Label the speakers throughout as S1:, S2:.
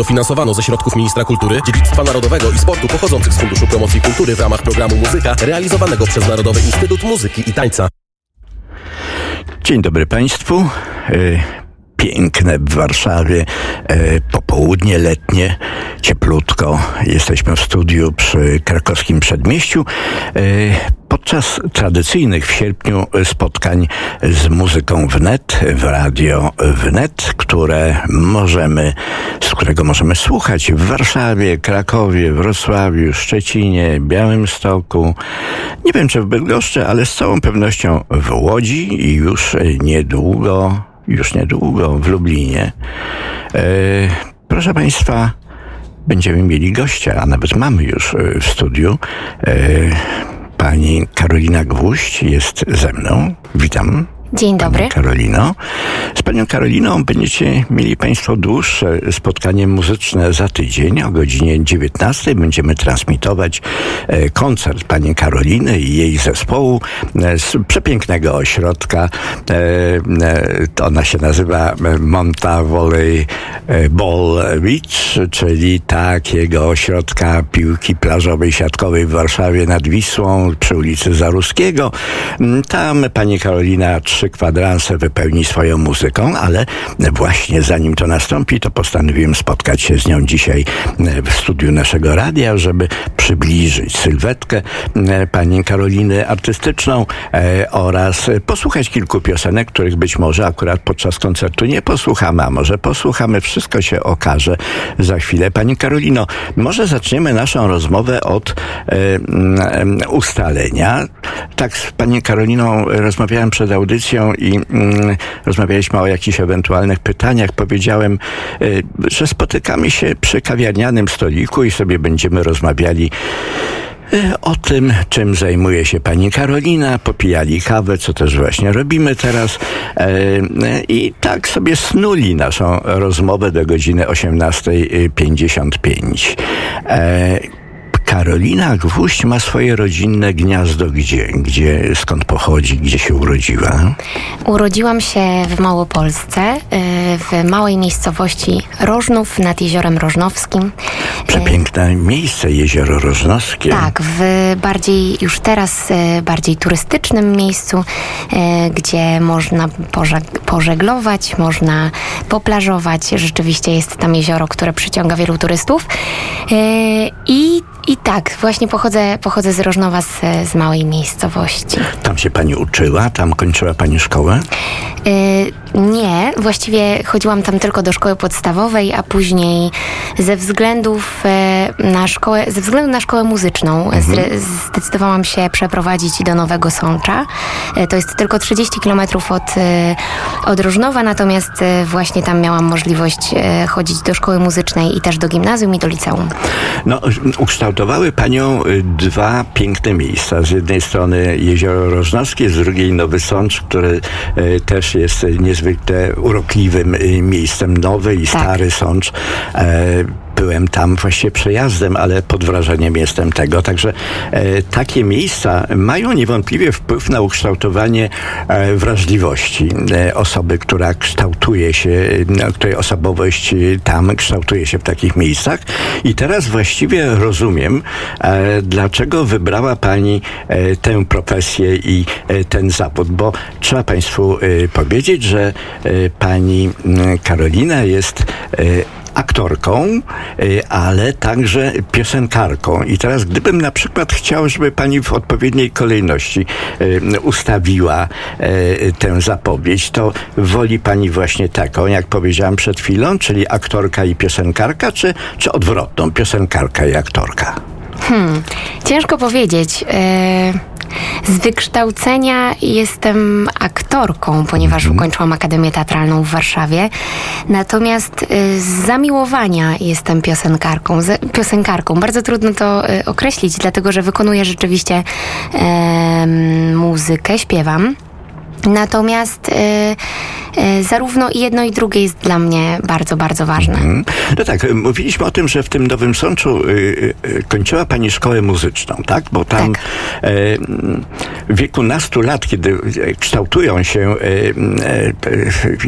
S1: Dofinansowano ze środków Ministra Kultury, Dziedzictwa Narodowego i Sportu pochodzących z Funduszu Promocji Kultury w ramach programu Muzyka realizowanego przez Narodowy Instytut Muzyki i Tańca.
S2: Dzień dobry Państwu. Piękne w Warszawie, y, popołudnie letnie, cieplutko. Jesteśmy w studiu przy krakowskim przedmieściu. Y, Podczas tradycyjnych w sierpniu spotkań z muzyką wnet, w radio wnet, które możemy, z którego możemy słuchać w Warszawie, Krakowie, Wrocławiu, Szczecinie, Białymstoku, nie wiem czy w Bydgoszczy, ale z całą pewnością w Łodzi i już niedługo, już niedługo w Lublinie. E, proszę Państwa, będziemy mieli gościa, a nawet mamy już e, w studiu. E, Pani Karolina Gwóźdź jest ze mną. Witam.
S3: Dzień dobry.
S2: Karolino. Z panią Karoliną będziecie mieli państwo dłuższe spotkanie muzyczne za tydzień o godzinie 19. Będziemy transmitować e, koncert pani Karoliny i jej zespołu e, z przepięknego ośrodka. E, ona się nazywa Monta Volley Ball Beach, czyli takiego ośrodka piłki plażowej, siatkowej w Warszawie nad Wisłą przy ulicy Zaruskiego. Tam pani Karolina trzy kwadranse wypełni swoją muzyką, ale właśnie zanim to nastąpi, to postanowiłem spotkać się z nią dzisiaj w studiu naszego radia, żeby przybliżyć sylwetkę pani Karoliny artystyczną e, oraz posłuchać kilku piosenek, których być może akurat podczas koncertu nie posłuchamy, a może posłuchamy, wszystko się okaże za chwilę. Pani Karolino, może zaczniemy naszą rozmowę od e, ustalenia. Tak z pani Karoliną rozmawiałem przed audycją, i mm, rozmawialiśmy o jakichś ewentualnych pytaniach. Powiedziałem, y, że spotykamy się przy kawiarnianym stoliku i sobie będziemy rozmawiali y, o tym, czym zajmuje się pani Karolina, popijali kawę, co też właśnie robimy teraz. Y, I tak sobie snuli naszą rozmowę do godziny 18.55. Karolina Gwóźdź ma swoje rodzinne gniazdo gdzie? gdzie? Skąd pochodzi? Gdzie się urodziła?
S3: Urodziłam się w Małopolsce, y, w małej miejscowości Rożnów nad Jeziorem Rożnowskim.
S2: Przepiękne miejsce, Jezioro Rożnowskie.
S3: Tak, w bardziej, już teraz y, bardziej turystycznym miejscu, y, gdzie można pożeglować, można poplażować. Rzeczywiście jest tam jezioro, które przyciąga wielu turystów. I i tak, właśnie pochodzę, pochodzę z Rożnowa, z, z małej miejscowości.
S2: Tam się pani uczyła? Tam kończyła pani szkołę?
S3: Yy, nie, właściwie chodziłam tam tylko do szkoły podstawowej, a później ze względów yy, na szkołę, ze względu na szkołę muzyczną mhm. zdecydowałam się przeprowadzić do Nowego Sącza. Yy, to jest tylko 30 kilometrów od, od Rożnowa, natomiast właśnie tam miałam możliwość chodzić do szkoły muzycznej i też do gimnazjum i do liceum.
S2: No, ukształtowały panią dwa piękne miejsca. Z jednej strony Jezioro Rożnowskie, z drugiej Nowy Sącz, który też jest niezwykle urokliwym y, miejscem. Nowy i tak. stary Sącz e, byłem tam właściwie przejazdem, ale pod wrażeniem jestem tego. Także e, takie miejsca mają niewątpliwie wpływ na ukształtowanie e, wrażliwości e, osoby, która kształtuje się, e, której osobowość tam kształtuje się w takich miejscach. I teraz właściwie rozumiem, e, dlaczego wybrała Pani e, tę profesję i ten zawód, bo trzeba Państwu powiedzieć, że Pani Karolina jest aktorką, y, ale także piosenkarką. I teraz, gdybym na przykład chciał, żeby pani w odpowiedniej kolejności y, ustawiła y, tę zapowiedź, to woli pani właśnie taką, jak powiedziałam przed chwilą, czyli aktorka i piosenkarka, czy, czy odwrotną, piosenkarka i aktorka?
S3: Hmm, ciężko powiedzieć. Z wykształcenia jestem aktorką, ponieważ mhm. ukończyłam Akademię Teatralną w Warszawie. Natomiast y, z zamiłowania jestem piosenkarką. piosenkarką. Bardzo trudno to y, określić, dlatego że wykonuję rzeczywiście e, muzykę, śpiewam. Natomiast y, y, zarówno jedno i drugie jest dla mnie bardzo, bardzo ważne. Mm.
S2: No tak, mówiliśmy o tym, że w tym Nowym Sączu y, y kończyła Pani szkołę muzyczną, tak? Bo tam tak. w wieku nastu lat, kiedy kształtują się e, e,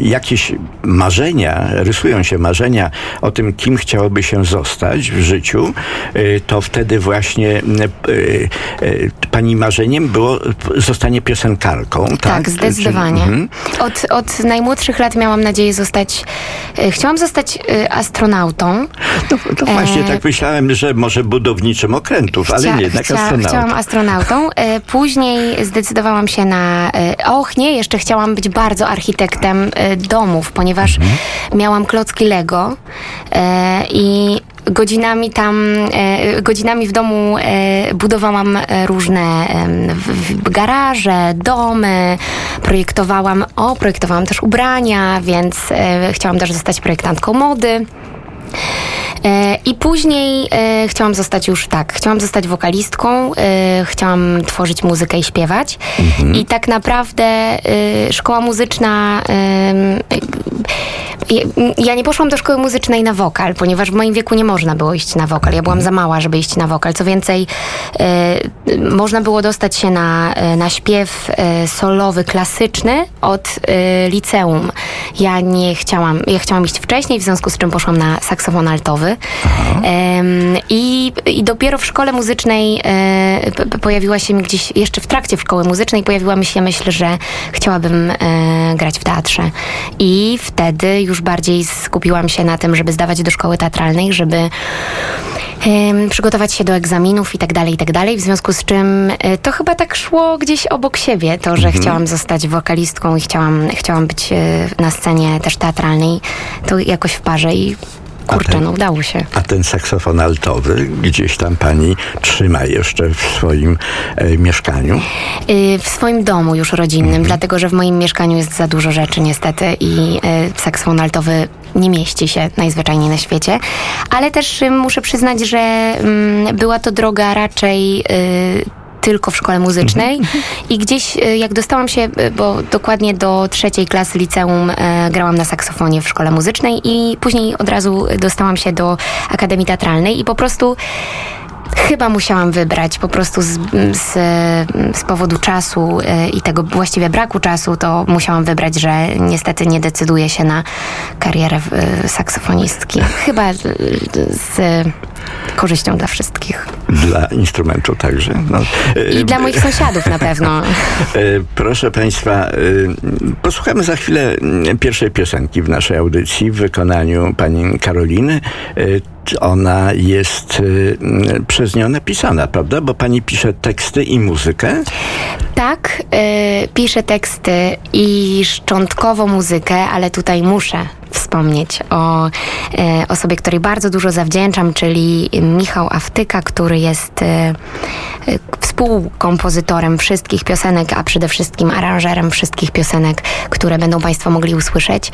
S2: jakieś marzenia, rysują się marzenia o tym, kim chciałoby się zostać w życiu, e, to wtedy właśnie pani marzeniem było zostanie piosenkarką. Tak,
S3: tak zdecydowanie. Mhm. Od, od najmłodszych lat miałam nadzieję zostać, chciałam zostać astronautą.
S2: No, no właśnie, tak myślałem, że może budowniczym okrętów, ale nie, jednak chcia, astronautą.
S3: Chciałam astronautą. Później zdecydowałam się na... Och, nie, jeszcze chciałam być bardzo architektem domów, ponieważ mhm. miałam klocki Lego i godzinami tam, e, godzinami w domu e, budowałam e, różne garaże, domy, projektowałam, o, projektowałam też ubrania, więc chciałam też zostać projektantką mody. I później e, chciałam zostać już tak, chciałam zostać wokalistką, e, chciałam tworzyć muzykę i śpiewać. Mhm. I tak naprawdę e, szkoła muzyczna ja nie poszłam do szkoły muzycznej na wokal, ponieważ w moim wieku nie można było iść na wokal. Ja byłam za mała, żeby iść na wokal. Co więcej, e, można było dostać się na, e, na śpiew e, solowy, klasyczny od liceum. Ja nie chciałam, ja chciałam iść wcześniej, w związku z czym poszłam na saksofon altowy. I, I dopiero w szkole muzycznej pojawiła się mi gdzieś, jeszcze w trakcie szkoły muzycznej pojawiła mi się myśl, że chciałabym grać w teatrze. I wtedy już bardziej skupiłam się na tym, żeby zdawać do szkoły teatralnej, żeby przygotować się do egzaminów i tak dalej, i tak dalej. W związku z czym e, to chyba tak szło gdzieś obok siebie, to, że mhm. chciałam zostać wokalistką i chciałam, chciałam być na scenie też teatralnej, to jakoś w parze i Kurczę, ten, no udało się.
S2: A ten saksofon altowy gdzieś tam pani trzyma jeszcze w swoim e, mieszkaniu?
S3: Y, w swoim domu już rodzinnym, mhm. dlatego że w moim mieszkaniu jest za dużo rzeczy niestety i y, saksofon altowy nie mieści się najzwyczajniej na świecie. Ale też y, muszę przyznać, że mm, była to droga raczej y, tylko w szkole muzycznej mhm. i gdzieś e, jak dostałam się, e, bo dokładnie do trzeciej klasy liceum e, grałam na saksofonie w szkole muzycznej i później od razu dostałam się do Akademii Teatralnej i po prostu Chyba musiałam wybrać po prostu z, z, z, powodu czasu i tego właściwie braku czasu, to musiałam wybrać, że niestety nie decyduję się na karierę saksofonistki. Chyba z korzyścią dla wszystkich.
S2: Dla instrumentu także. No.
S3: I dla moich sąsiadów na pewno.
S2: Proszę Państwa, posłuchamy za chwilę pierwszej piosenki w naszej audycji w wykonaniu pani Karoliny ona jest y, przez nią napisana, prawda? Bo pani pisze teksty i muzykę?
S3: Tak, piszę teksty i szczątkowo muzykę, ale tutaj muszę wspomnieć o e, osobie, której bardzo dużo zawdzięczam, czyli Michał Aftyka, który jest e, e, współkompozytorem wszystkich piosenek, a przede wszystkim aranżerem wszystkich piosenek, które będą Państwo mogli usłyszeć.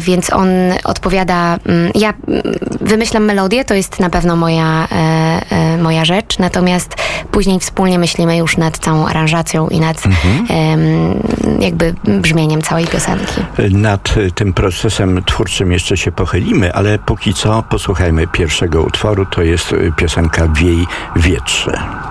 S3: Więc on odpowiada, mm, ja mm, wymyślam melodię, to jest na pewno moja, moja rzecz, natomiast później wspólnie myślimy już nad całą aranżacją i nad mhm. jakby brzmieniem całej piosenki.
S2: Nad tym procesem twórczym jeszcze się pochylimy, ale póki co posłuchajmy pierwszego utworu. To jest piosenka Wiej Wietrze.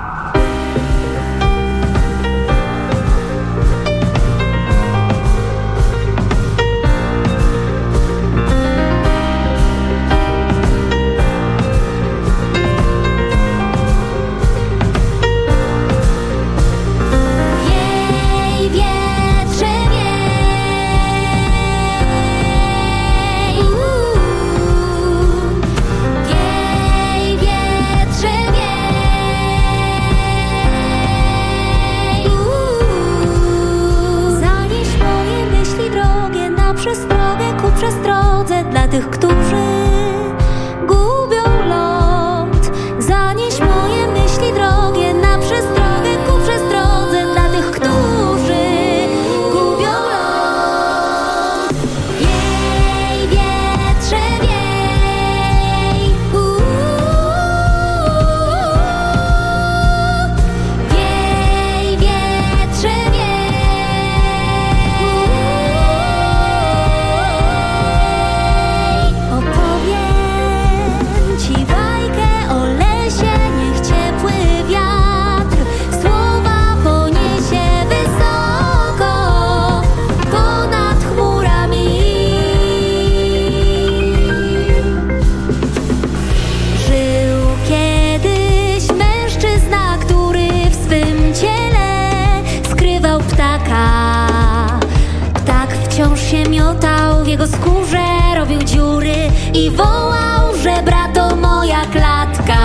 S4: Jego skórze robił dziury i wołał, że brato moja klatka.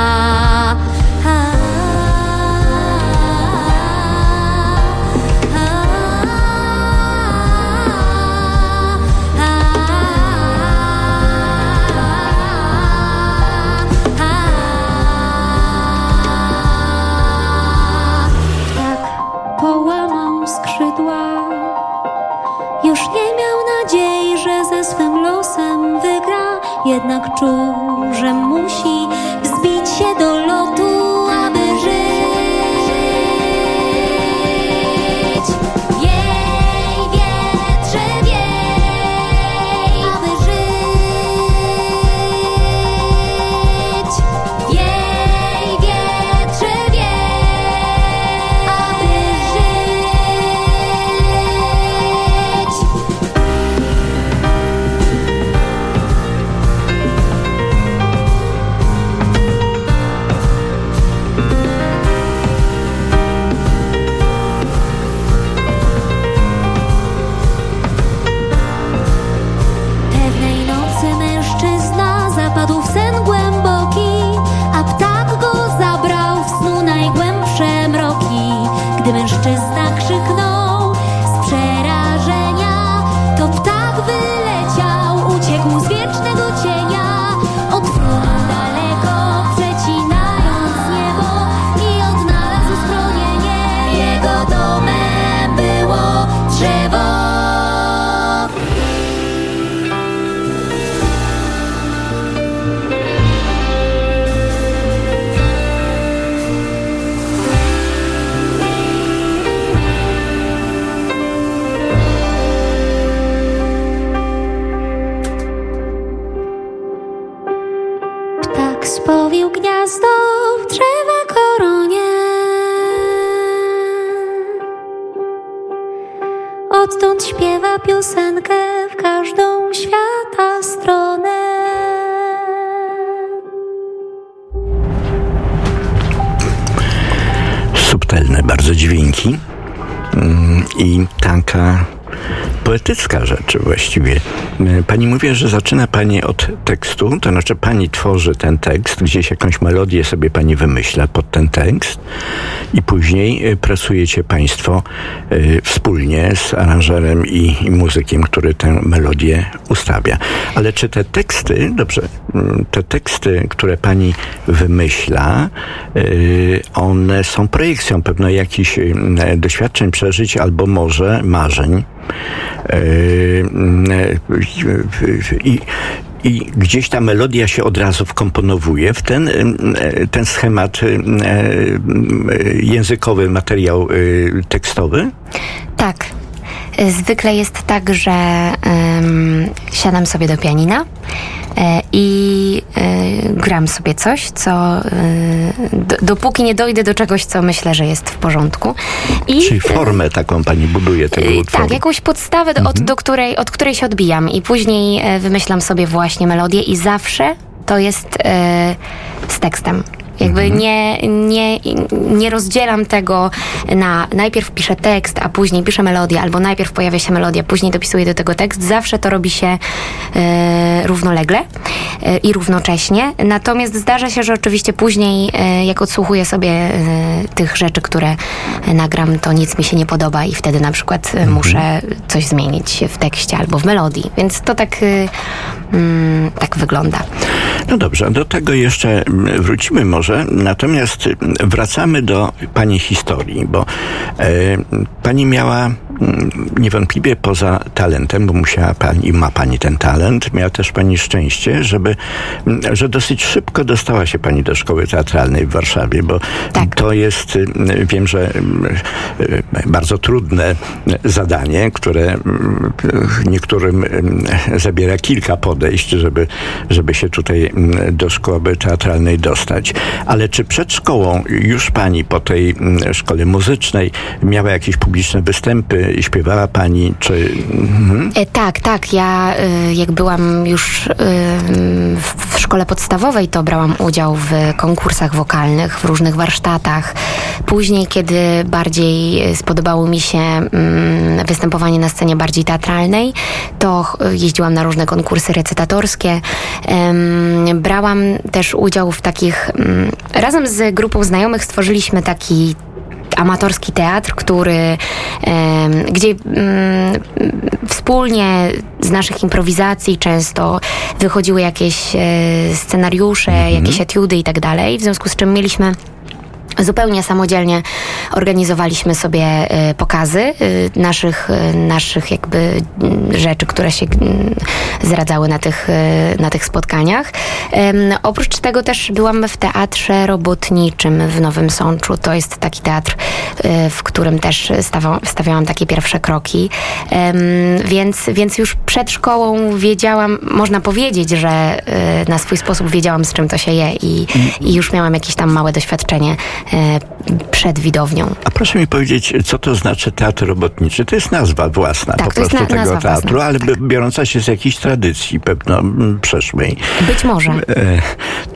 S4: A, jednak czuł, że musi
S2: poetycka rzecz właściwie. E, Pani mówi, że zaczyna Pani od tekstu, to znaczy Pani tworzy ten tekst, gdzieś jakąś melodię sobie Pani wymyśla pod ten tekst i później e, pracujecie Państwo e, wspólnie z aranżerem i, muzykiem, który tę melodię ustawia. Ale czy te teksty, dobrze, mm, te teksty, które Pani wymyśla, y, one są projekcją pewno jakichś y, doświadczeń, przeżyć albo może marzeń. Y, y, I, i gdzieś ta melodia się od razu wkomponowuje w ten, y, ten schemat y, y, językowy, materiał y, tekstowy.
S3: Tak. Y, Zwykle jest tak, że ym, siadam sobie do pianina y, i y, gram sobie coś, co do, dopóki nie dojdę do czegoś, co myślę, że jest w porządku. I,
S2: Czyli formę taką pani buduje tego utworu.
S3: Tak, jakąś podstawę, do, od, do której, od której się odbijam i później e, wymyślam sobie właśnie melodię i zawsze to jest e, z tekstem. Jakby nie, nie, nie rozdzielam tego na najpierw piszę tekst, a później piszę melodię, albo najpierw pojawia się melodia, później dopisuję do tego tekst. Zawsze to robi się e, równolegle e, i równocześnie. Natomiast zdarza się, że oczywiście później, e, jak odsłuchuję sobie tych rzeczy, które nagram, to nic mi się nie podoba i wtedy na przykład e, muszę coś zmienić w tekście albo w melodii. Więc to tak, mm, tak wygląda.
S2: No dobrze, do tego jeszcze mm, wrócimy może, natomiast mm, wracamy do Pani historii, bo e, Pani miała niewątpliwie poza talentem, bo musiała Pani, i ma Pani ten talent, miała też Pani szczęście, żeby, mm, że dosyć szybko dostała się Pani do szkoły teatralnej w Warszawie, bo
S3: Tak.
S2: to jest, mm, wiem, że mm, e, bardzo trudne zadanie, które mm, niektórym mm, zabiera kilka podejść, żeby, żeby się tutaj mm, do szkoły teatralnej dostać. Ale czy przed szkołą już pani po tej mm, szkole muzycznej miała jakieś publiczne występy, e, śpiewała pani, czy... Mhm.
S3: E, tak, tak. Ja y, jak byłam już y, w, szkole podstawowej, to brałam udział w konkursach wokalnych, w różnych warsztatach. Później, kiedy bardziej spodobało mi się mm, występowanie na scenie bardziej teatralnej, to jeździłam na różne konkursy recytatorskie. Brałam też udział w takich... mm, razem z grupą znajomych stworzyliśmy taki amatorski teatr, który, gdzie mm, wspólnie z naszych improwizacji często wychodziły jakieś e, scenariusze, jakieś etiudy i tak dalej, w związku z czym mieliśmy Zupełnie samodzielnie organizowaliśmy sobie e, pokazy e, naszych, e, naszych jakby mm, rzeczy, które się mm, zradzały na tych, na tych spotkaniach. Oprócz tego też byłam w Teatrze Robotniczym w Nowym Sączu. To jest taki teatr, w którym też stawiałam takie pierwsze kroki. Więc, więc już przed szkołą wiedziałam, można powiedzieć, że na swój sposób wiedziałam, z czym to się je i, i już miałam jakieś tam małe doświadczenie przed widownią.
S2: A proszę mi powiedzieć, co to znaczy teatr robotniczy? To jest nazwa własna
S3: Tak,
S2: po prostu
S3: na-
S2: tego teatru,
S3: własna,
S2: ale
S3: tak.
S2: bi- biorąca się z jakiejś tradycji pewno mm, przeszłej.
S3: Być może.
S2: E,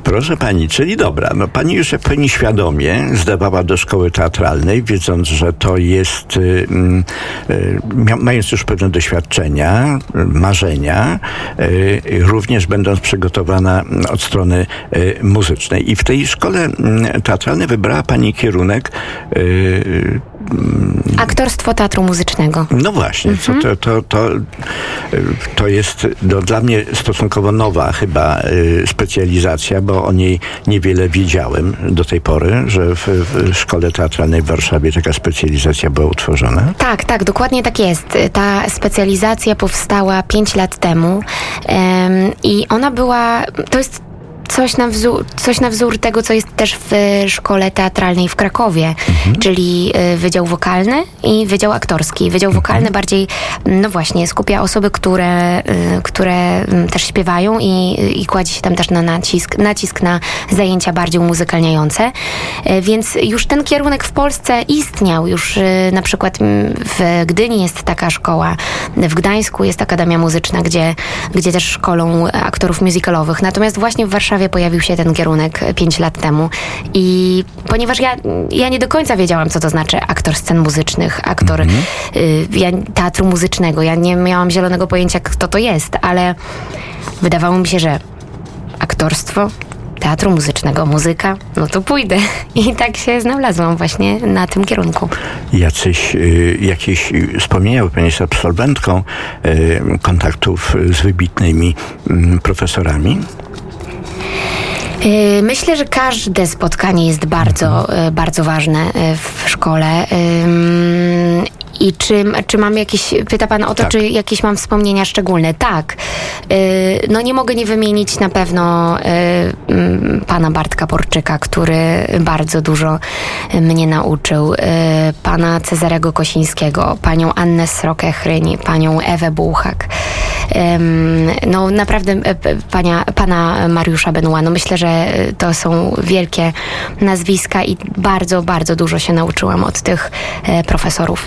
S2: proszę pani, czyli dobra, no pani już w pełni świadomie zdawała do szkoły teatralnej, wiedząc, że to jest, y, mm, y, mając już pewne doświadczenia, y, marzenia, y, również będąc przygotowana od strony y, muzycznej. I w tej szkole mm, teatralnej wybrała pani kierunek y,
S3: Aktorstwo teatru muzycznego.
S2: no właśnie, co to, to, to, y, to jest no, dla mnie stosunkowo nowa chyba y, specjalizacja, bo o niej niewiele wiedziałem do tej pory, że w, w szkole teatralnej w Warszawie taka specjalizacja była utworzona.
S3: Tak, tak, dokładnie tak jest. Ta specjalizacja powstała 5 lat temu em, i ona była, to jest coś na, wzór, coś na wzór tego, co jest też w szkole teatralnej w Krakowie, czyli y, Wydział Wokalny i Wydział Aktorski. Wydział Wokalny bardziej, no właśnie, skupia osoby, które, y, które mm, też śpiewają i, i kładzie się tam też na nacisk, nacisk na zajęcia bardziej umuzykalniające. Y, Więc już ten kierunek w Polsce istniał. Już y, na przykład mm, w Gdyni jest taka szkoła, w Gdańsku jest Akademia Muzyczna, gdzie, gdzie też szkolą aktorów musicalowych. Natomiast właśnie w Warszawie pojawił się ten kierunek 5 lat temu. I ponieważ ja, ja nie do końca wiedziałam, co to znaczy aktor scen muzycznych, aktor y, ja, teatru muzycznego. Ja nie miałam zielonego pojęcia, kto to jest, ale wydawało mi się, że aktorstwo, teatru muzycznego, muzyka, no to pójdę. I tak się znalazłam właśnie na tym kierunku.
S2: Jacyś, y, jakieś y, wspomnienia, bo pani jest absolwentką y, kontaktów z wybitnymi mm, profesorami.
S3: Y, Myślę, że każde spotkanie jest bardzo, y, bardzo ważne y, w szkole. I czy, czy mam jakieś, pyta pan o to,
S2: Tak.
S3: czy jakieś mam wspomnienia szczególne? Tak. Y, No nie mogę nie wymienić na pewno y, mm, pana Bartka Porczyka, który bardzo dużo mnie nauczył. Y, Pana Cezarego Kosińskiego, panią Annę Srokę-Chryń, panią Ewę Bułhak. Ym, No naprawdę pania, pana Mariusza Benua. No myślę, że to są wielkie nazwiska i bardzo, bardzo dużo się nauczyłam od tych profesorów.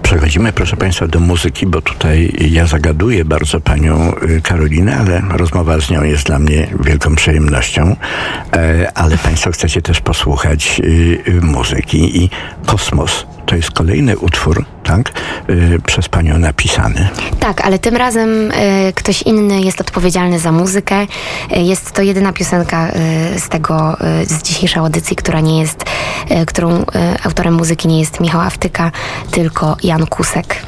S2: Przechodzimy, proszę Państwa, do muzyki, bo tutaj ja zagaduję bardzo Panią y, Karolinę, ale rozmowa z nią jest dla mnie wielką przyjemnością. E, Ale Państwo chcecie też posłuchać y, y, muzyki i Kosmos. To jest kolejny utwór, tak, przez Panią napisany.
S3: Tak, ale tym razem ktoś inny jest odpowiedzialny za muzykę. Jest to jedyna piosenka z tego, z dzisiejszej audycji, która nie jest, którą autorem muzyki nie jest Michał Awtyka, tylko Jan Kusek.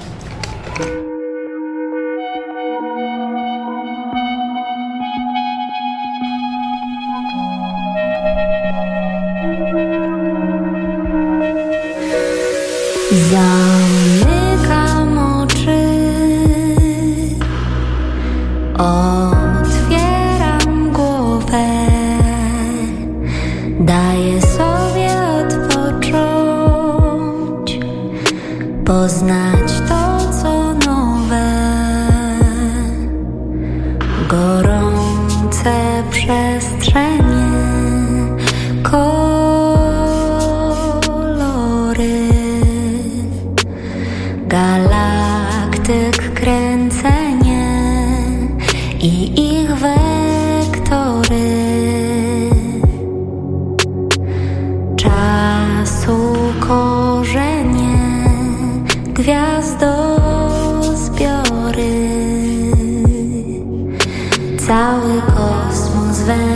S4: Cały kosmos we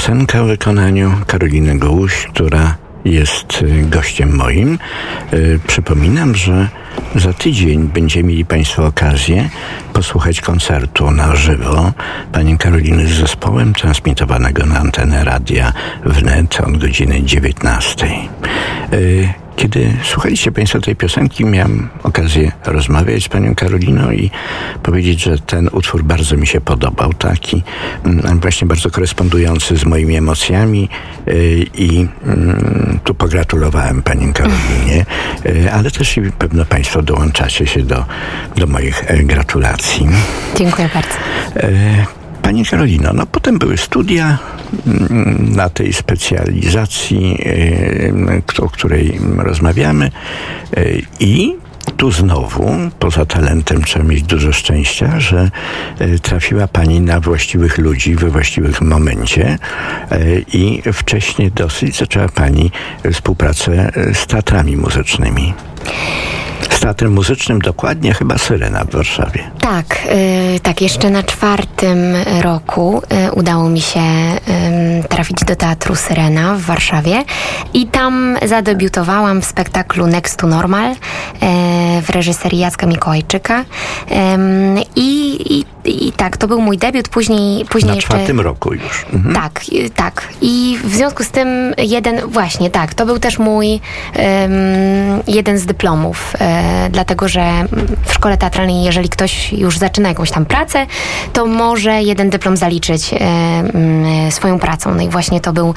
S2: piosenka w wykonaniu Karoliny Gołuś, która jest y, gościem moim. Y, Przypominam, że za tydzień będziemy mieli Państwo okazję posłuchać koncertu na żywo pani Karoliny z zespołem transmitowanego na antenę radia wnet od godziny 19. Y, Kiedy słuchaliście Państwo tej piosenki, miałem okazję rozmawiać z Panią Karoliną i powiedzieć, że ten utwór bardzo mi się podobał, taki mm, właśnie bardzo korespondujący z moimi emocjami y, i mm, tu pogratulowałem Pani Karolinie, y, ale też i pewno Państwo dołączacie się do, do moich e, gratulacji.
S3: Dziękuję bardzo.
S2: Pani Karolino, no potem były studia mm, na tej specjalizacji, e, o której rozmawiamy e, i tu znowu, poza talentem, trzeba mieć dużo szczęścia, że e, trafiła Pani na właściwych ludzi we właściwych momencie i wcześniej dosyć zaczęła Pani współpracę z teatrami muzycznymi. Z teatrem muzycznym dokładnie chyba Syrena w Warszawie.
S3: Tak, y, tak, jeszcze na czwartym roku y, udało mi się ym, trafić do Teatru Syrena w Warszawie i tam zadebiutowałam w spektaklu Next to Normal y, w reżyserii Jacka Mikołajczyka i, i tak, to był mój debiut, później, później
S2: Na
S3: jeszcze...
S2: czwartym roku już. Mhm.
S3: Tak, tak. I w związku z tym jeden, właśnie tak, to był też mój em, jeden z dyplomów, e, dlatego że w szkole teatralnej, jeżeli ktoś już zaczyna jakąś tam pracę, to może jeden dyplom zaliczyć e, mm, swoją pracą. No i właśnie to był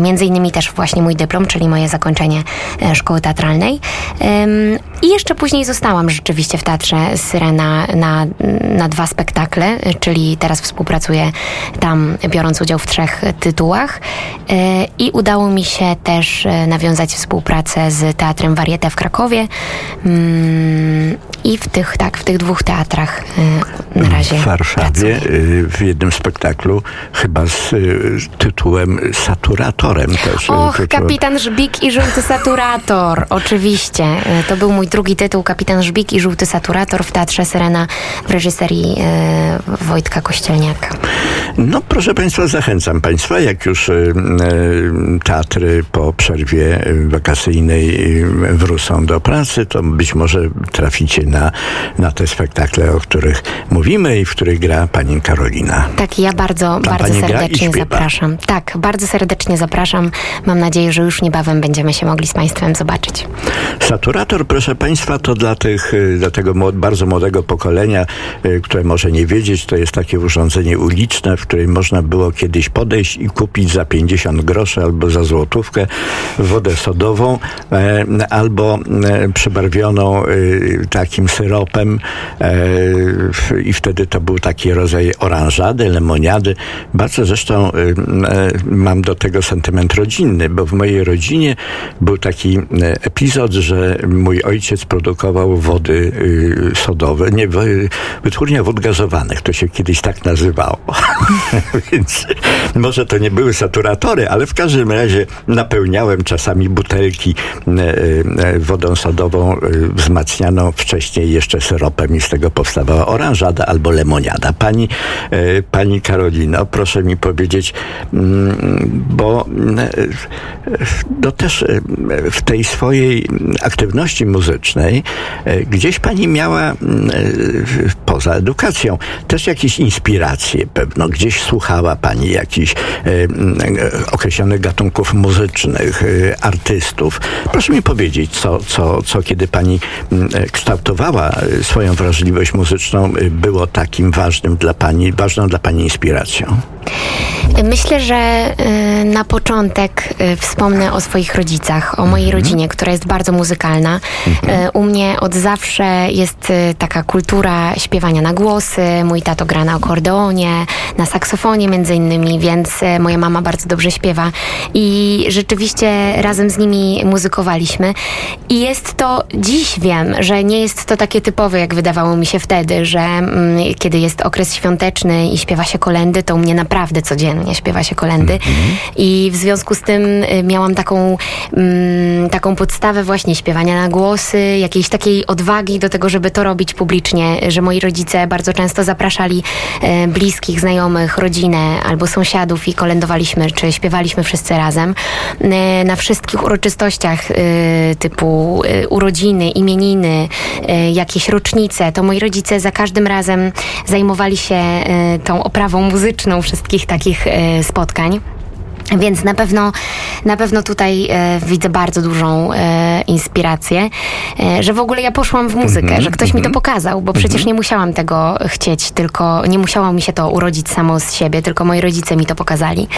S3: między innymi też właśnie mój dyplom, czyli moje zakończenie e, szkoły teatralnej. I jeszcze później zostałam rzeczywiście w teatrze Syrena na, na dwa spektakle, e, czyli teraz współpracuję tam, biorąc udział w trzech tytułach. E, I udało mi się też e, nawiązać współpracę z Teatrem Varieté w Krakowie. Mm, I w tych, tak, w tych dwóch teatrach e, na razie
S2: w Warszawie
S3: pracuję.
S2: w jednym spektaklu chyba z tytułem Saturatorem też.
S3: Och,
S2: tytuł-
S3: Kapitan Żbik i Żółty Saturator. Oczywiście. To był mój drugi tytuł, Kapitan Żbik i Żółty Saturator w Teatrze Syrena w reżyserii Wojtka Kościelniaka.
S2: No proszę Państwa, zachęcam Państwa, jak już y, y, teatry po przerwie wakacyjnej y, wrócą do pracy, to być może traficie na, na te spektakle, o których mówimy i w których gra pani Karolina.
S3: Tak, ja bardzo, bardzo serdecznie zapraszam. Tak, bardzo serdecznie zapraszam. Mam nadzieję, że już niebawem będziemy się mogli z Państwem zobaczyć.
S2: Saturator, proszę Państwa, to dla, tych, dla tego bardzo młodego pokolenia, które może nie wiedzieć, to jest takie urządzenie uliczne, w którym można było kiedyś podejść i kupić za 50 groszy albo za złotówkę wodę sodową e, albo e, przybarwioną y, takim syropem e, i wtedy to był taki rodzaj oranżady, lemoniady. Bardzo zresztą e, mam do tego sentyment rodzinny, bo w mojej rodzinie był taki e, epizod, że mój ojciec produkował wody sodowe, nie, wytwórnia wód gazowanych, to się kiedyś tak nazywało. Więc może to nie były saturatory, ale w każdym razie napełniałem czasami butelki e, e, wodą sodową e, wzmacnianą wcześniej jeszcze syropem i z tego powstawała oranżada albo lemoniada. Pani, pani Karolino, proszę mi powiedzieć, mm, bo mm, no też w tej swojej aktywności muzycznej gdzieś pani miała mm, poza edukacją też jakieś inspiracje pewno. Gdzieś słuchała pani jakichś e, e, określonych gatunków muzycznych, e, artystów. Proszę mi powiedzieć, co, co, co kiedy pani e, kształtowała e, swoją wrażliwość muzyczną, było takim ważnym dla pani, ważną dla pani inspiracją.
S3: Myślę, że na początek wspomnę o swoich rodzicach, o mojej rodzinie, która jest bardzo muzykalna. Y, U mnie od zawsze jest taka kultura śpiewania na głosy. Mój tato gra na akordeonie, na saksofonie między innymi, więc y, moja mama bardzo dobrze śpiewa i rzeczywiście razem z nimi muzykowaliśmy. I jest to, dziś wiem, że nie jest to takie typowe, jak wydawało mi się wtedy, że mm, kiedy jest okres świąteczny i śpiewa się kolendy, to u mnie naprawdę codziennie śpiewa się kolendy. I w związku z tym y, miałam taką, mm, taką podstawę właśnie śpiewania na głosy, jakiejś takiej odwagi do tego, żeby to robić publicznie, że moi rodzice bardzo często zapraszali e, bliskich, znajomych, rodzinę albo sąsiadów i kolędowaliśmy, czy śpiewaliśmy wszyscy razem. E, Na wszystkich uroczystościach e, typu urodziny, imieniny, jakieś rocznice, to moi rodzice za każdym razem zajmowali się tą oprawą muzyczną wszystkich takich spotkań. Więc na pewno, na pewno tutaj e, widzę bardzo dużą e, inspirację, e, że w ogóle ja poszłam w muzykę, że ktoś mi to pokazał, bo przecież nie musiałam tego chcieć, tylko nie musiało mi się to urodzić samo z siebie, tylko moi rodzice mi to pokazali.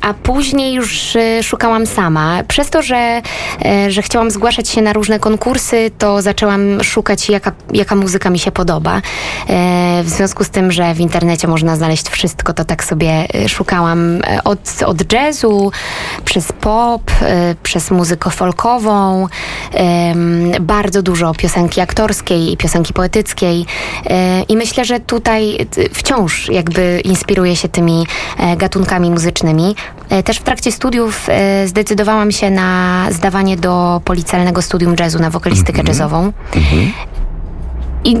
S3: A później już e, szukałam sama. Przez to, że, e, że chciałam zgłaszać się na różne konkursy, to zaczęłam szukać, jaka, jaka muzyka mi się podoba. E, w związku z tym, że w internecie można znaleźć wszystko, to tak sobie szukałam od, od jazzu, przez pop, e, przez muzykę folkową, bardzo dużo piosenki aktorskiej i piosenki poetyckiej. E, I myślę, że tutaj e, wciąż jakby inspiruję się tymi e, gatunkami muzycznymi. E, Też w trakcie studiów e, zdecydowałam się na zdawanie do policjalnego studium jazzu na wokalistykę jazzową. I, I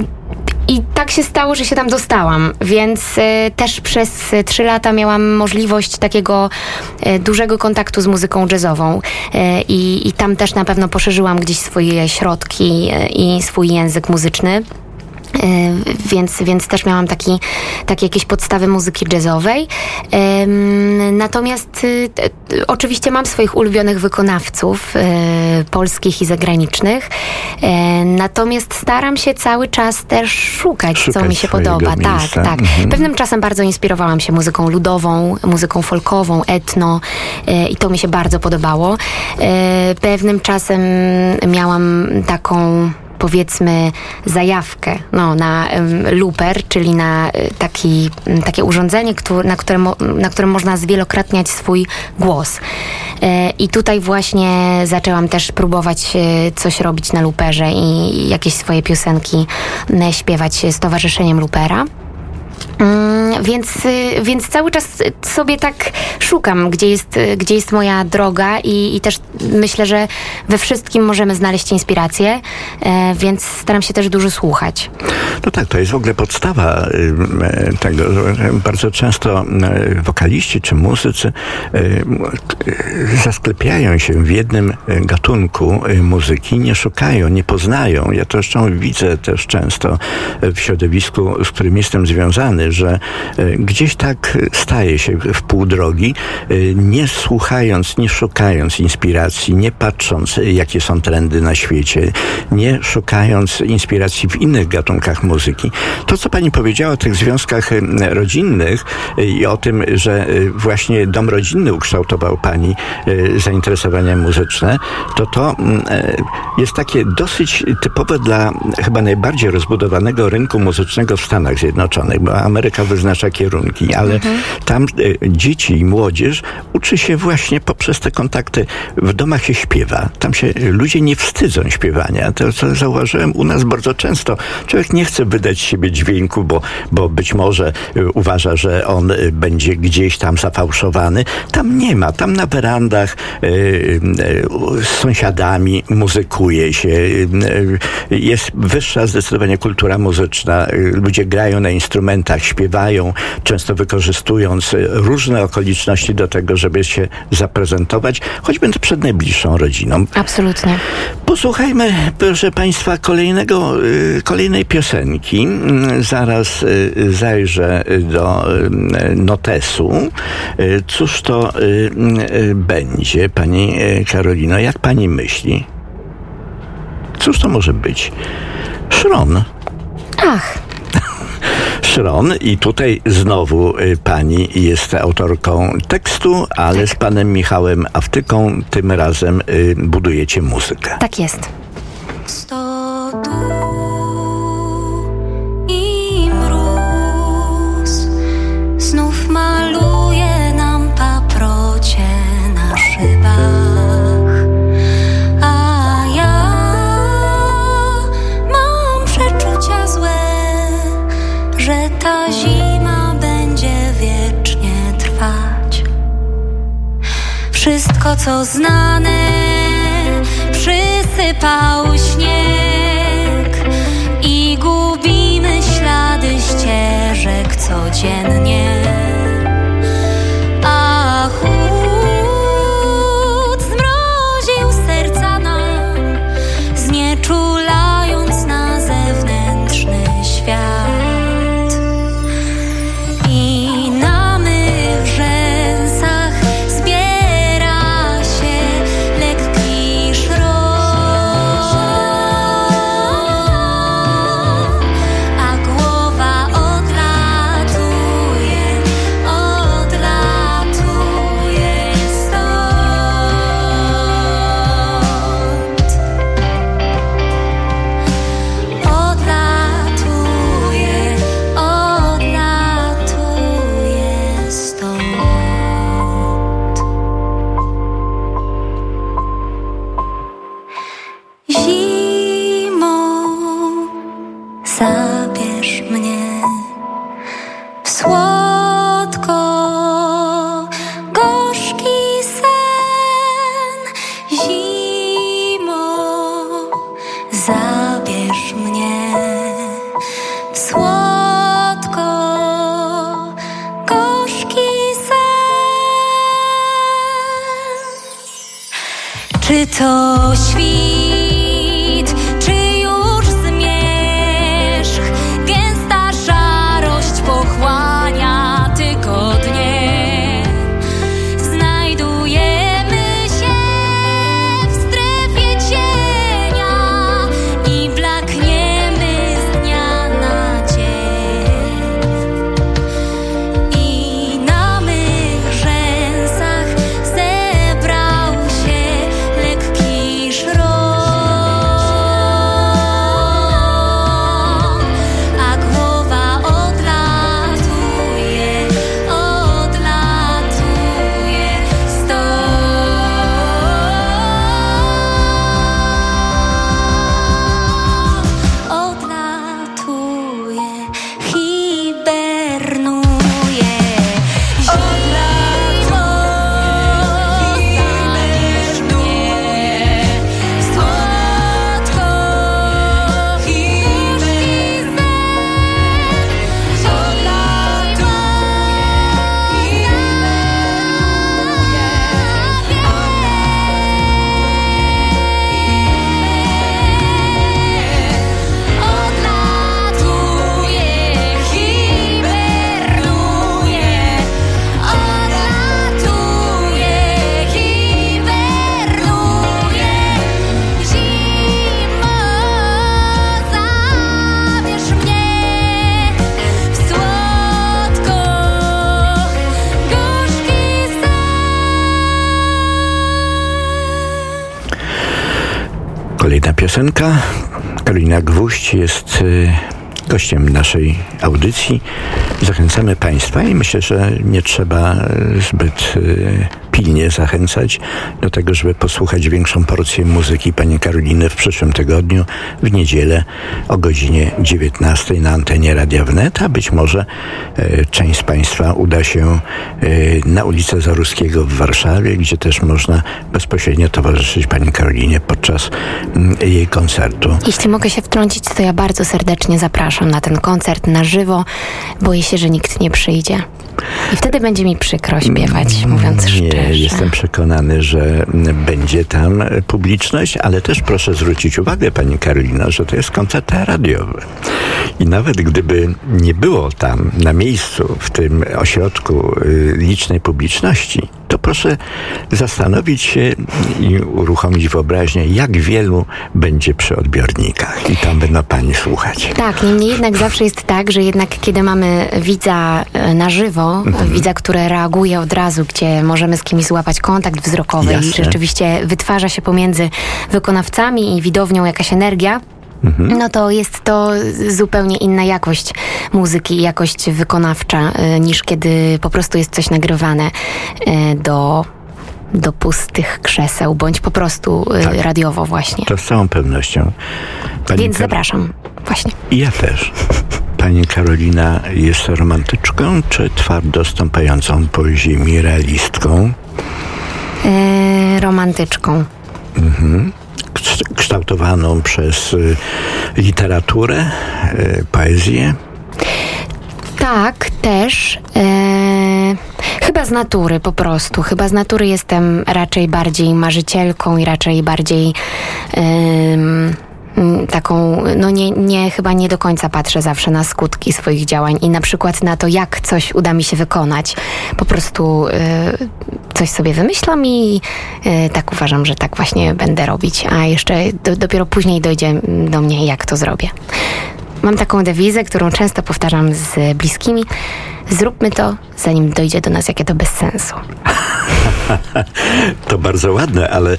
S3: tak się stało, że się tam dostałam, więc e, też przez e, trzy lata miałam możliwość takiego e, dużego kontaktu z muzyką jazzową e, i, tam też na pewno poszerzyłam gdzieś swoje środki e, i swój język muzyczny. E, Więc, więc też miałam taki, takie jakieś podstawy muzyki jazzowej. Natomiast y, oczywiście mam swoich ulubionych wykonawców e, polskich i zagranicznych. E, Natomiast staram się cały czas też szukać, co
S2: Szukać
S3: mi się podoba.
S2: miejsca.
S3: Tak, tak.
S2: Mhm.
S3: Pewnym czasem bardzo inspirowałam się muzyką ludową, muzyką folkową, etno e, i to mi się bardzo podobało. E, Pewnym czasem miałam taką powiedzmy zajawkę no, na em, looper, czyli na e, taki, takie urządzenie, któ- na, którym, na którym można zwielokrotniać swój głos. E, I tutaj właśnie zaczęłam też próbować e, coś robić na looperze i jakieś swoje piosenki śpiewać z Towarzyszeniem Loopera. Mm, więc, y, więc cały czas sobie tak szukam, gdzie jest, y, gdzie jest moja droga i, i też myślę, że we wszystkim możemy znaleźć inspirację, e, więc staram się też dużo słuchać.
S2: No tak, to jest w ogóle podstawa y, tego. Bardzo często wokaliści czy muzycy zasklepiają się w jednym gatunku muzyki, nie szukają, nie poznają. Ja to zresztą widzę też często w środowisku, z którym jestem związany, że e, gdzieś tak staje się w pół drogi, e, nie słuchając, nie szukając inspiracji, nie patrząc, e, jakie są trendy na świecie, nie szukając inspiracji w innych gatunkach muzyki. To, co pani powiedziała o tych związkach rodzinnych i o tym, że właśnie dom rodzinny ukształtował pani zainteresowania muzyczne, to to mm, jest takie dosyć typowe dla chyba najbardziej rozbudowanego rynku muzycznego w Stanach Zjednoczonych, bo Ameryka wyznacza kierunki, ale tam e, dzieci i młodzież uczy się właśnie poprzez te kontakty. W domach się śpiewa. Tam się ludzie nie wstydzą śpiewania. To, co zauważyłem u nas bardzo często. Człowiek nie chce wydać siebie dźwięku, bo, bo być może e, uważa, że on e, będzie gdzieś tam zafałszowany. Tam nie ma. Tam na werandach e, e, z sąsiadami muzykuje się. e, Jest wyższa zdecydowanie kultura muzyczna. E, Ludzie grają na instrumentach, śpiewają, często wykorzystując e, różne okoliczności do tego, żeby się zaprezentować, choćby przed najbliższą rodziną.
S3: Absolutnie.
S2: Posłuchajmy, proszę Państwa, kolejnego, y, kolejnej piosenki. Mm, Zaraz y, zajrzę do notesu. Cóż to będzie, Pani Karolino? Jak Pani myśli? Cóż to może być? Szron.
S3: Ach,
S2: stron i tutaj znowu y, pani jest autorką tekstu, ale z tak. panem Michałem Awtyką tym razem y, budujecie muzykę.
S3: Tak jest.
S4: 100 Wszystko, co znane, przysypał śnieg i gubimy ślady ścieżek codziennie. To świt,
S2: piosenka. Karolina Gwóźdź jest y, gościem naszej audycji. Zachęcamy Państwa i myślę, że nie trzeba zbyt y, pilnie zachęcać do tego, żeby posłuchać większą porcję muzyki pani Karoliny w przyszłym tygodniu, w niedzielę o godzinie 19 na antenie Radia Wnet, a być może e, część z Państwa uda się e, na ulicę Zaruskiego w Warszawie, gdzie też można bezpośrednio towarzyszyć pani Karolinie podczas mm, jej koncertu.
S3: Jeśli mogę się wtrącić, to ja bardzo serdecznie zapraszam na ten koncert na żywo. Boję się, że nikt nie przyjdzie. I wtedy będzie mi przykro śpiewać, mówiąc
S2: Nie,
S3: szczerze.
S2: jestem przekonany, że będzie tam publiczność, ale też proszę zwrócić uwagę, pani Karolina, że to jest koncert radiowy. I nawet gdyby nie było tam na miejscu, w tym ośrodku y, licznej publiczności, to proszę zastanowić się i uruchomić wyobraźnię, jak wielu będzie przy odbiornikach i tam będą pani słuchać.
S3: Tak, niemniej jednak zawsze jest tak, że jednak kiedy mamy widza e, na żywo,
S2: Mhm.
S3: widza, który reaguje od razu, gdzie możemy z kimś złapać kontakt wzrokowy
S2: Jasne.
S3: i rzeczywiście wytwarza się pomiędzy wykonawcami i widownią jakaś energia,
S2: Mhm.
S3: no to jest to zupełnie inna jakość muzyki, jakość wykonawcza, e, niż kiedy po prostu jest coś nagrywane e, do, do pustych krzeseł, bądź po prostu e,
S2: Tak.
S3: radiowo właśnie.
S2: To z całą pewnością. Pani
S3: Więc zapraszam. Właśnie.
S2: I ja też. Pani Karolina jest romantyczką, czy twardo stąpającą po ziemi realistką?
S3: E, romantyczką.
S2: Ks- kształtowaną przez y, literaturę, y, poezję?
S3: Tak, też. E, chyba z natury po prostu. Chyba z natury jestem raczej bardziej marzycielką i raczej bardziej mm, taką, no nie, nie, chyba nie do końca patrzę zawsze na skutki swoich działań i na przykład na to, jak coś uda mi się wykonać. Po prostu e, coś sobie wymyślam i e, tak uważam, że tak właśnie będę robić, a jeszcze do, dopiero później dojdzie do mnie, jak to zrobię. Mam taką dewizę, którą często powtarzam z bliskimi. Zróbmy to, zanim dojdzie do nas, jakie to bez sensu.
S2: To bardzo ładne, ale e,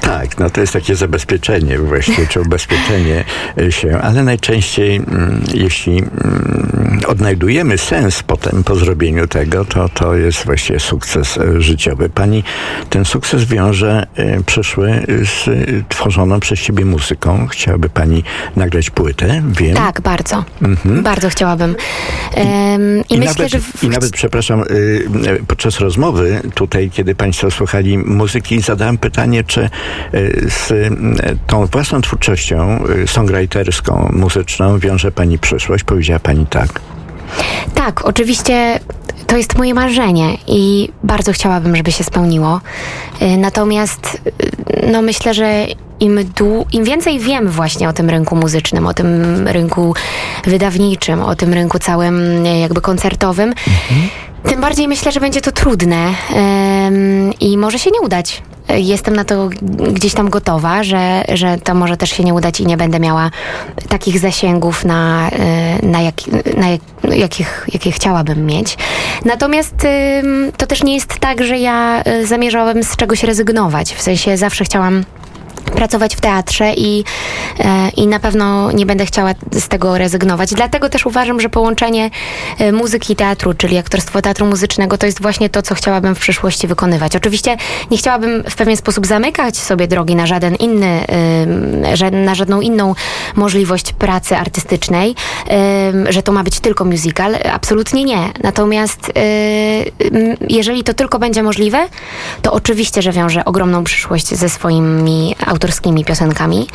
S2: tak, no to jest takie zabezpieczenie właściwie, czy ubezpieczenie e, się, ale najczęściej mm, jeśli mm, odnajdujemy sens potem po zrobieniu tego, to to jest właściwie sukces e, życiowy. Pani ten sukces wiąże e, przyszły z e, tworzoną przez siebie muzyką. Chciałaby pani nagrać płytę, wiem.
S3: Tak, bardzo. Bardzo chciałabym. I,
S2: I,
S3: myślę,
S2: nawet,
S3: że. W...
S2: I nawet, przepraszam, y, y, podczas rozmowy tutaj, kiedy Państwo słuchali muzyki, zadałem pytanie, czy y, z y, tą własną twórczością y, songwriterską, muzyczną wiąże Pani przyszłość? Powiedziała Pani tak.
S3: Tak, oczywiście to jest moje marzenie i bardzo chciałabym, żeby się spełniło. Y, Natomiast y, no myślę, że im, dłu- im więcej wiem właśnie o tym rynku muzycznym, o tym rynku wydawniczym, o tym rynku całym y, jakby koncertowym, tym bardziej myślę, że będzie to trudne ym, i może się nie udać. Jestem na to gdzieś tam gotowa, że, że to może też się nie udać i nie będę miała takich zasięgów, na, y, na, jak, na jak, jakich, jakie chciałabym mieć. Natomiast to też nie jest tak, że ja y, zamierzałabym z czegoś rezygnować. W sensie zawsze chciałam pracować w teatrze i, e, i na pewno nie będę chciała z tego rezygnować. Dlatego też uważam, że połączenie e, muzyki i teatru, czyli aktorstwo teatru muzycznego, to jest właśnie to, co chciałabym w przyszłości wykonywać. Oczywiście nie chciałabym w pewien sposób zamykać sobie drogi na żaden inny, ża- na żadną inną możliwość pracy artystycznej, że to ma być tylko musical. Absolutnie nie. Natomiast jeżeli to tylko będzie możliwe, to oczywiście, że wiąże ogromną przyszłość ze swoimi autorskimi piosenkami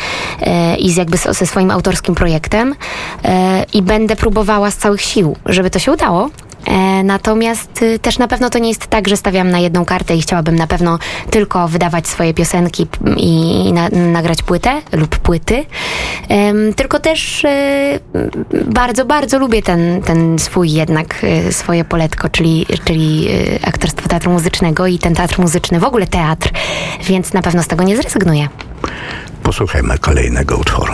S3: e, i z jakby ze swoim autorskim projektem e, i będę próbowała z całych sił, żeby to się udało. E, Natomiast y, też na pewno to nie jest tak, że stawiam na jedną kartę i chciałabym na pewno tylko wydawać swoje piosenki i na, nagrać płytę lub płyty. Tylko też y, bardzo, bardzo lubię ten, ten swój jednak, y, swoje poletko, czyli, czyli aktorstwo teatru muzycznego i ten teatr muzyczny, w ogóle teatr, więc na pewno z tego nie zrezygnuję.
S2: Posłuchajmy kolejnego utworu.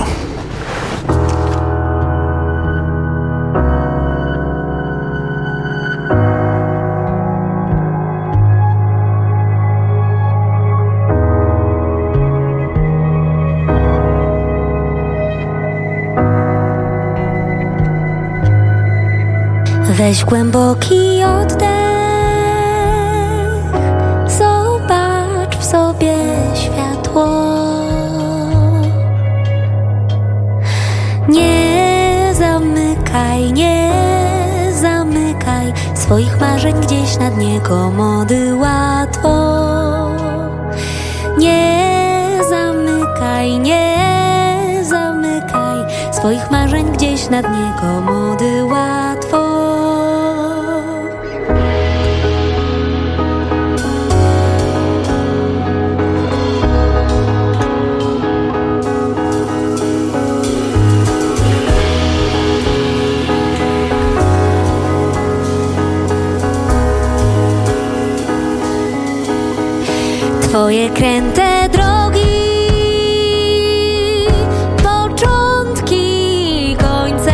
S4: Weź głęboki oddech. Dnie komody łatwo. Nie zamykaj, nie zamykaj swoich marzeń gdzieś na dnie komody łatwo. Twoje kręte drogi, początki końce.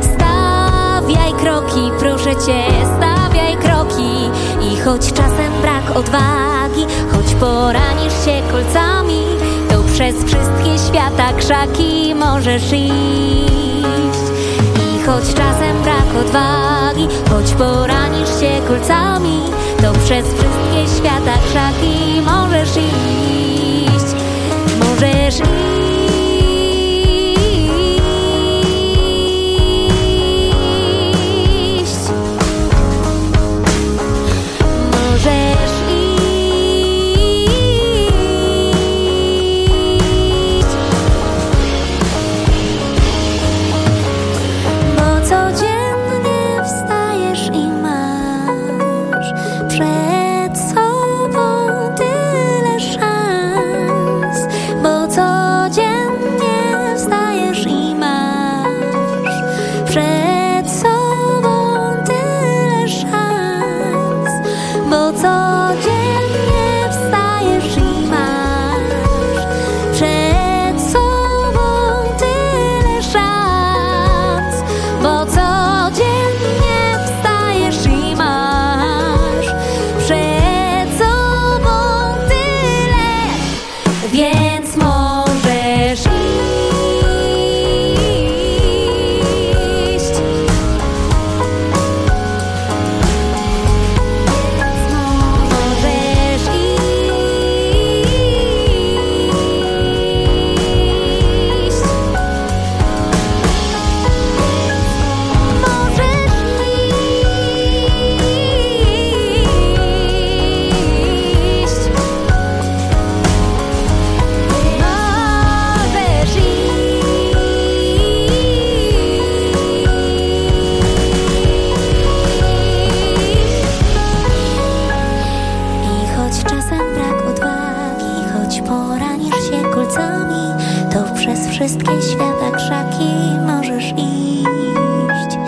S4: Stawiaj kroki, proszę cię, stawiaj kroki. I choć czasem brak odwagi, choć poranisz się kolcami, to przez wszystkie świata krzaki możesz iść. I choć czasem brak odwagi, choć poranisz się kolcami, to przez wszystkie świata krzaki możesz iść, możesz iść, wszystkie świata krzaki możesz iść.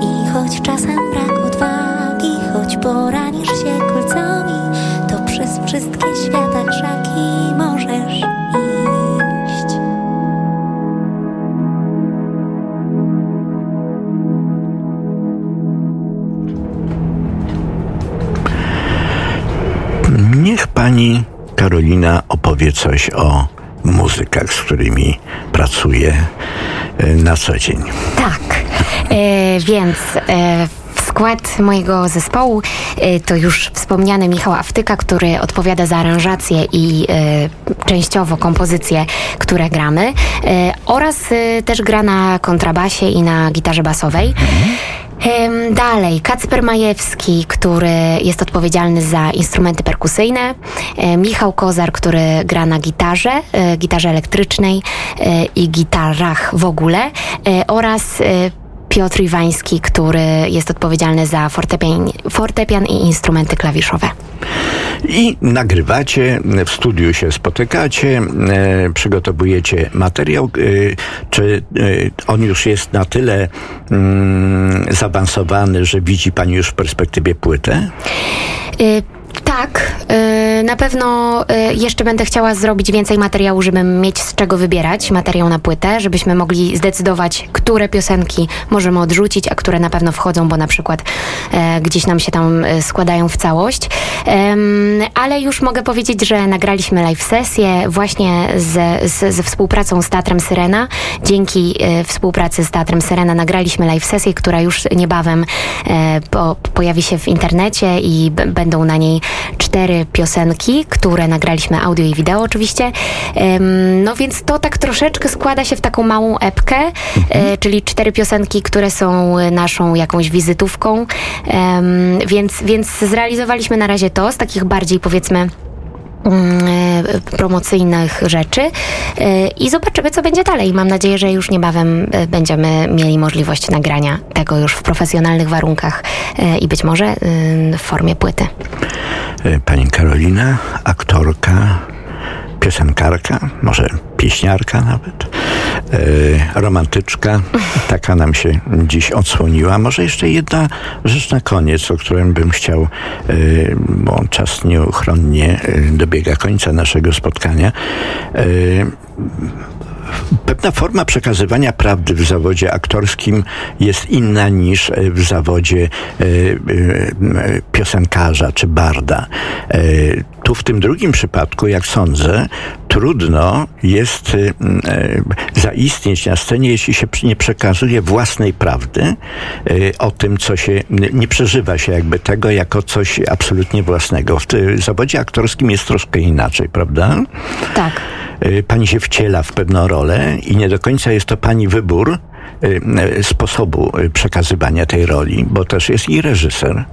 S4: I choć czasem brak odwagi, choć poranisz się kolcami, to przez wszystkie świata krzaki możesz iść.
S2: Niech pani Karolina opowie coś o muzykach, z którymi pracuje e, na co dzień.
S3: Tak, e, więc e, skład mojego zespołu e, to już wspomniany Michał Aftyka, który odpowiada za aranżację i e, częściowo kompozycje, które gramy oraz też gra na kontrabasie i na gitarze basowej. Em, Dalej, Kacper Majewski, który jest odpowiedzialny za instrumenty perkusyjne, Michał Kozar, który gra na gitarze, e, gitarze elektrycznej e, i gitarach w ogóle e, oraz Piotr Iwański, który jest odpowiedzialny za fortepian, fortepian i instrumenty klawiszowe.
S2: I nagrywacie, w studiu się spotykacie, e, przygotowujecie materiał. E, czy e, on już jest na tyle mm, zaawansowany, że widzi pani już w perspektywie płytę?
S3: Tak, y, na pewno y, jeszcze będę chciała zrobić więcej materiału, żeby mieć z czego wybierać materiał na płytę, żebyśmy mogli zdecydować, które piosenki możemy odrzucić, a które na pewno wchodzą, bo na przykład e, gdzieś nam się tam e, składają w całość. Ale już mogę powiedzieć, że nagraliśmy live sesję właśnie ze, ze współpracą z Teatrem Syrena. Dzięki e, współpracy z Teatrem Syrena nagraliśmy live sesję, która już niebawem po, pojawi się w internecie i będą na niej cztery piosenki, które nagraliśmy audio i wideo oczywiście. No więc to tak troszeczkę składa się w taką małą epkę, e, czyli cztery piosenki, które są e, naszą jakąś wizytówką. Więc, więc zrealizowaliśmy na razie to z takich bardziej powiedzmy promocyjnych rzeczy e, i zobaczymy, co będzie dalej. Mam nadzieję, że już niebawem e, będziemy mieli możliwość nagrania tego już w profesjonalnych warunkach e, i być może e, w formie płyty.
S2: E, Pani Karolina, aktorka, piosenkarka, może pieśniarka nawet, e, romantyczka, taka nam się dziś odsłoniła. Może jeszcze jedna rzecz na koniec, o którym bym chciał, e, bo czas nieuchronnie e, dobiega końca naszego spotkania. E, Pewna forma przekazywania prawdy w zawodzie aktorskim jest inna niż e, w zawodzie e, e, piosenkarza czy barda. Tu w tym drugim przypadku, jak sądzę, trudno jest zaistnieć na scenie, jeśli się nie przekazuje własnej prawdy o tym, co się, nie przeżywa się jakby tego jako coś absolutnie własnego. W zawodzie aktorskim jest troszkę inaczej, prawda?
S3: Tak.
S2: Y, pani się wciela w pewną rolę i nie do końca jest to pani wybór y, y, sposobu y, przekazywania tej roli, bo też jest i reżyser.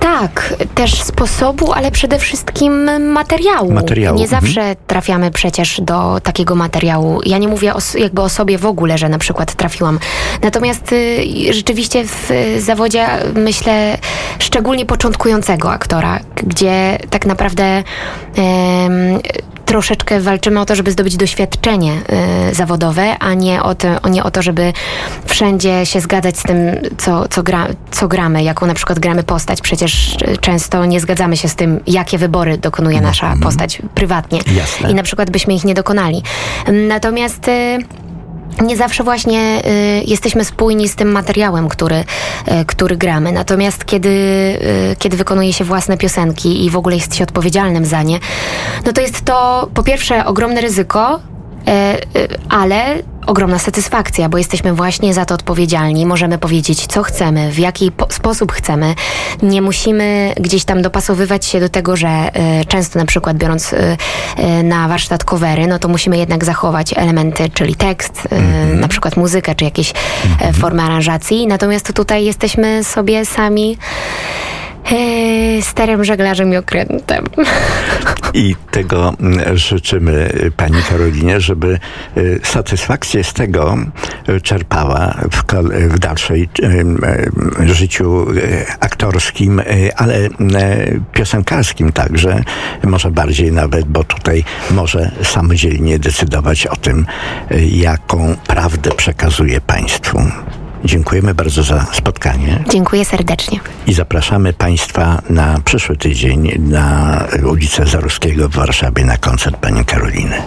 S3: Tak, też sposobu, ale przede wszystkim materiału.
S2: Materiału,
S3: Nie
S2: mhm.
S3: zawsze trafiamy przecież do takiego materiału. Ja nie mówię o, jakby o sobie w ogóle, że na przykład trafiłam. Natomiast y, rzeczywiście w y, zawodzie myślę szczególnie początkującego aktora, gdzie tak naprawdę em, troszeczkę walczymy o to, żeby zdobyć doświadczenie y, zawodowe, a nie o, to, nie o to, żeby wszędzie się zgadzać z tym, co, co, gra, co gramy, jaką na przykład gramy postać. Przecież y, często nie zgadzamy się z tym, jakie wybory dokonuje nasza postać prywatnie.
S2: Jasne.
S3: I na przykład byśmy ich nie dokonali. Natomiast... Y, nie zawsze właśnie y, jesteśmy spójni z tym materiałem, który, y, który gramy. Natomiast kiedy, y, kiedy wykonuje się własne piosenki i w ogóle jest się odpowiedzialnym za nie, no to jest to po pierwsze ogromne ryzyko, ale ogromna satysfakcja, bo jesteśmy właśnie za to odpowiedzialni. Możemy powiedzieć, co chcemy, w jaki po- sposób chcemy. Nie musimy gdzieś tam dopasowywać się do tego, że e, często na przykład biorąc e, e, na warsztat covery, no to musimy jednak zachować elementy, czyli tekst, e, na przykład muzykę, czy jakieś e, formy aranżacji. Natomiast tutaj jesteśmy sobie sami e, sterem, żeglarzem i okrętem.
S2: I tego mm, życzymy y, pani Karolinie, żeby y, satysfakcję z tego y, czerpała w, w dalszej życiu aktorskim, ale piosenkarskim także, może bardziej nawet, bo tutaj może samodzielnie decydować o tym, jaką prawdę przekazuje państwu. Dziękujemy bardzo za spotkanie.
S3: Dziękuję serdecznie.
S2: I zapraszamy Państwa na przyszły tydzień na ulicę Zaruskiego w Warszawie na koncert Pani Karoliny.